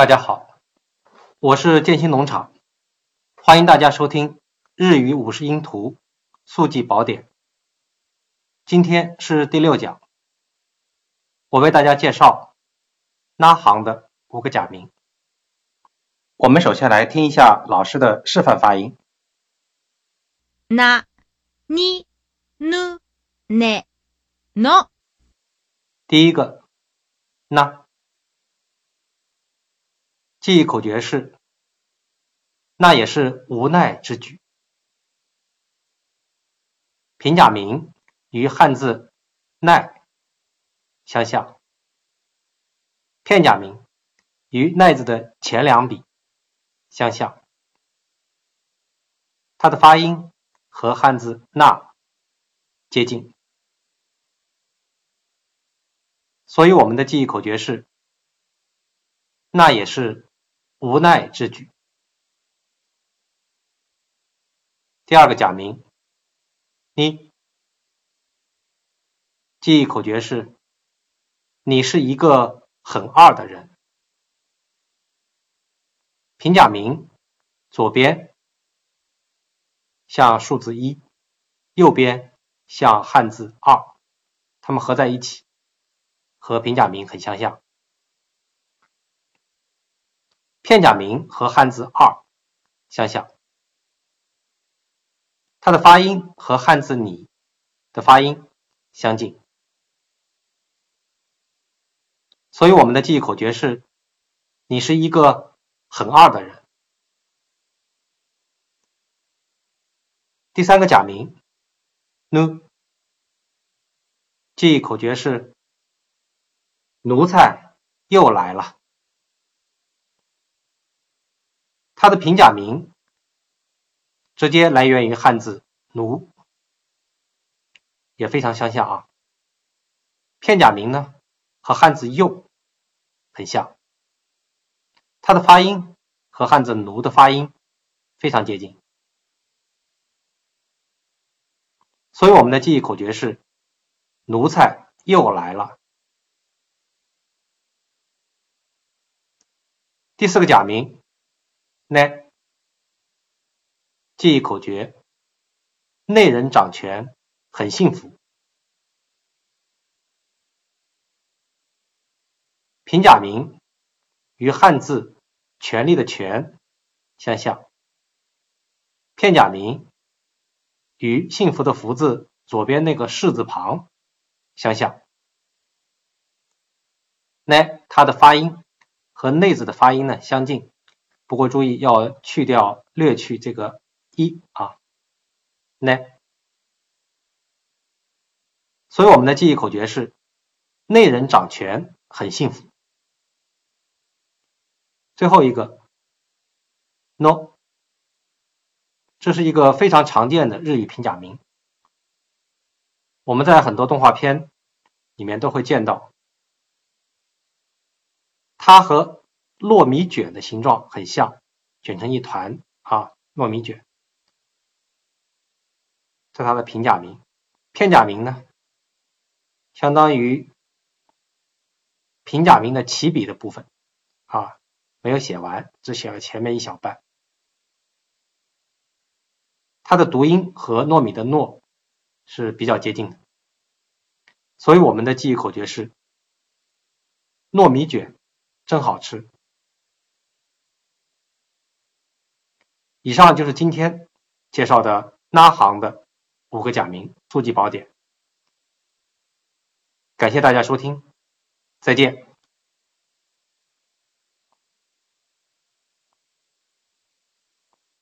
大家好，我是建新农场，欢迎大家收听日语五十音图速记宝典。今天是第六讲，我为大家介绍拉行的五个假名。我们首先来听一下老师的示范发音。な、に、ぬ、ね、の。第一个，那， 记忆口诀是，那也是无奈之举。平假名与汉字奈相像，片假名与奈字的前两笔相像，它的发音和汉字那接近。所以我们的记忆口诀是：那也是无奈之举。第二个假名，你，记忆口诀是：你是一个很二的人。平假名左边像数字一，右边像汉字二，它们合在一起。和平假名很相像，片假名和汉字“二”相像，它的发音和汉字“你”的发音相近，所以我们的记忆口诀是：你是一个很二的人。第三个假名 “nu”，记忆口诀是。奴才又来了。它的平假名直接来源于汉字“奴”，也非常相像啊。片假名呢和汉字“又”很像，它的发音和汉字“奴”的发音非常接近，所以我们的记忆口诀是：奴才又来了。第四个假名，呢，记忆口诀：内人掌权，很幸福。平假名与汉字“权力”的“权”相像，片假名与幸福的“福”字左边那个士字旁相像。呢，它的发音。和内字的发音呢相近，不过注意要去掉略去这个一啊，呢，所以我们的记忆口诀是内人掌权很幸福。最后一个，no，这是一个非常常见的日语平假名，我们在很多动画片里面都会见到。它和糯米卷的形状很像，卷成一团啊，糯米卷。这它的平假名，片假名呢，相当于平假名的起笔的部分啊，没有写完，只写了前面一小半。它的读音和糯米的糯是比较接近的，所以我们的记忆口诀是糯米卷。真好吃。以上就是今天介绍的拉行的五个假名速记宝典。感谢大家收听，再见。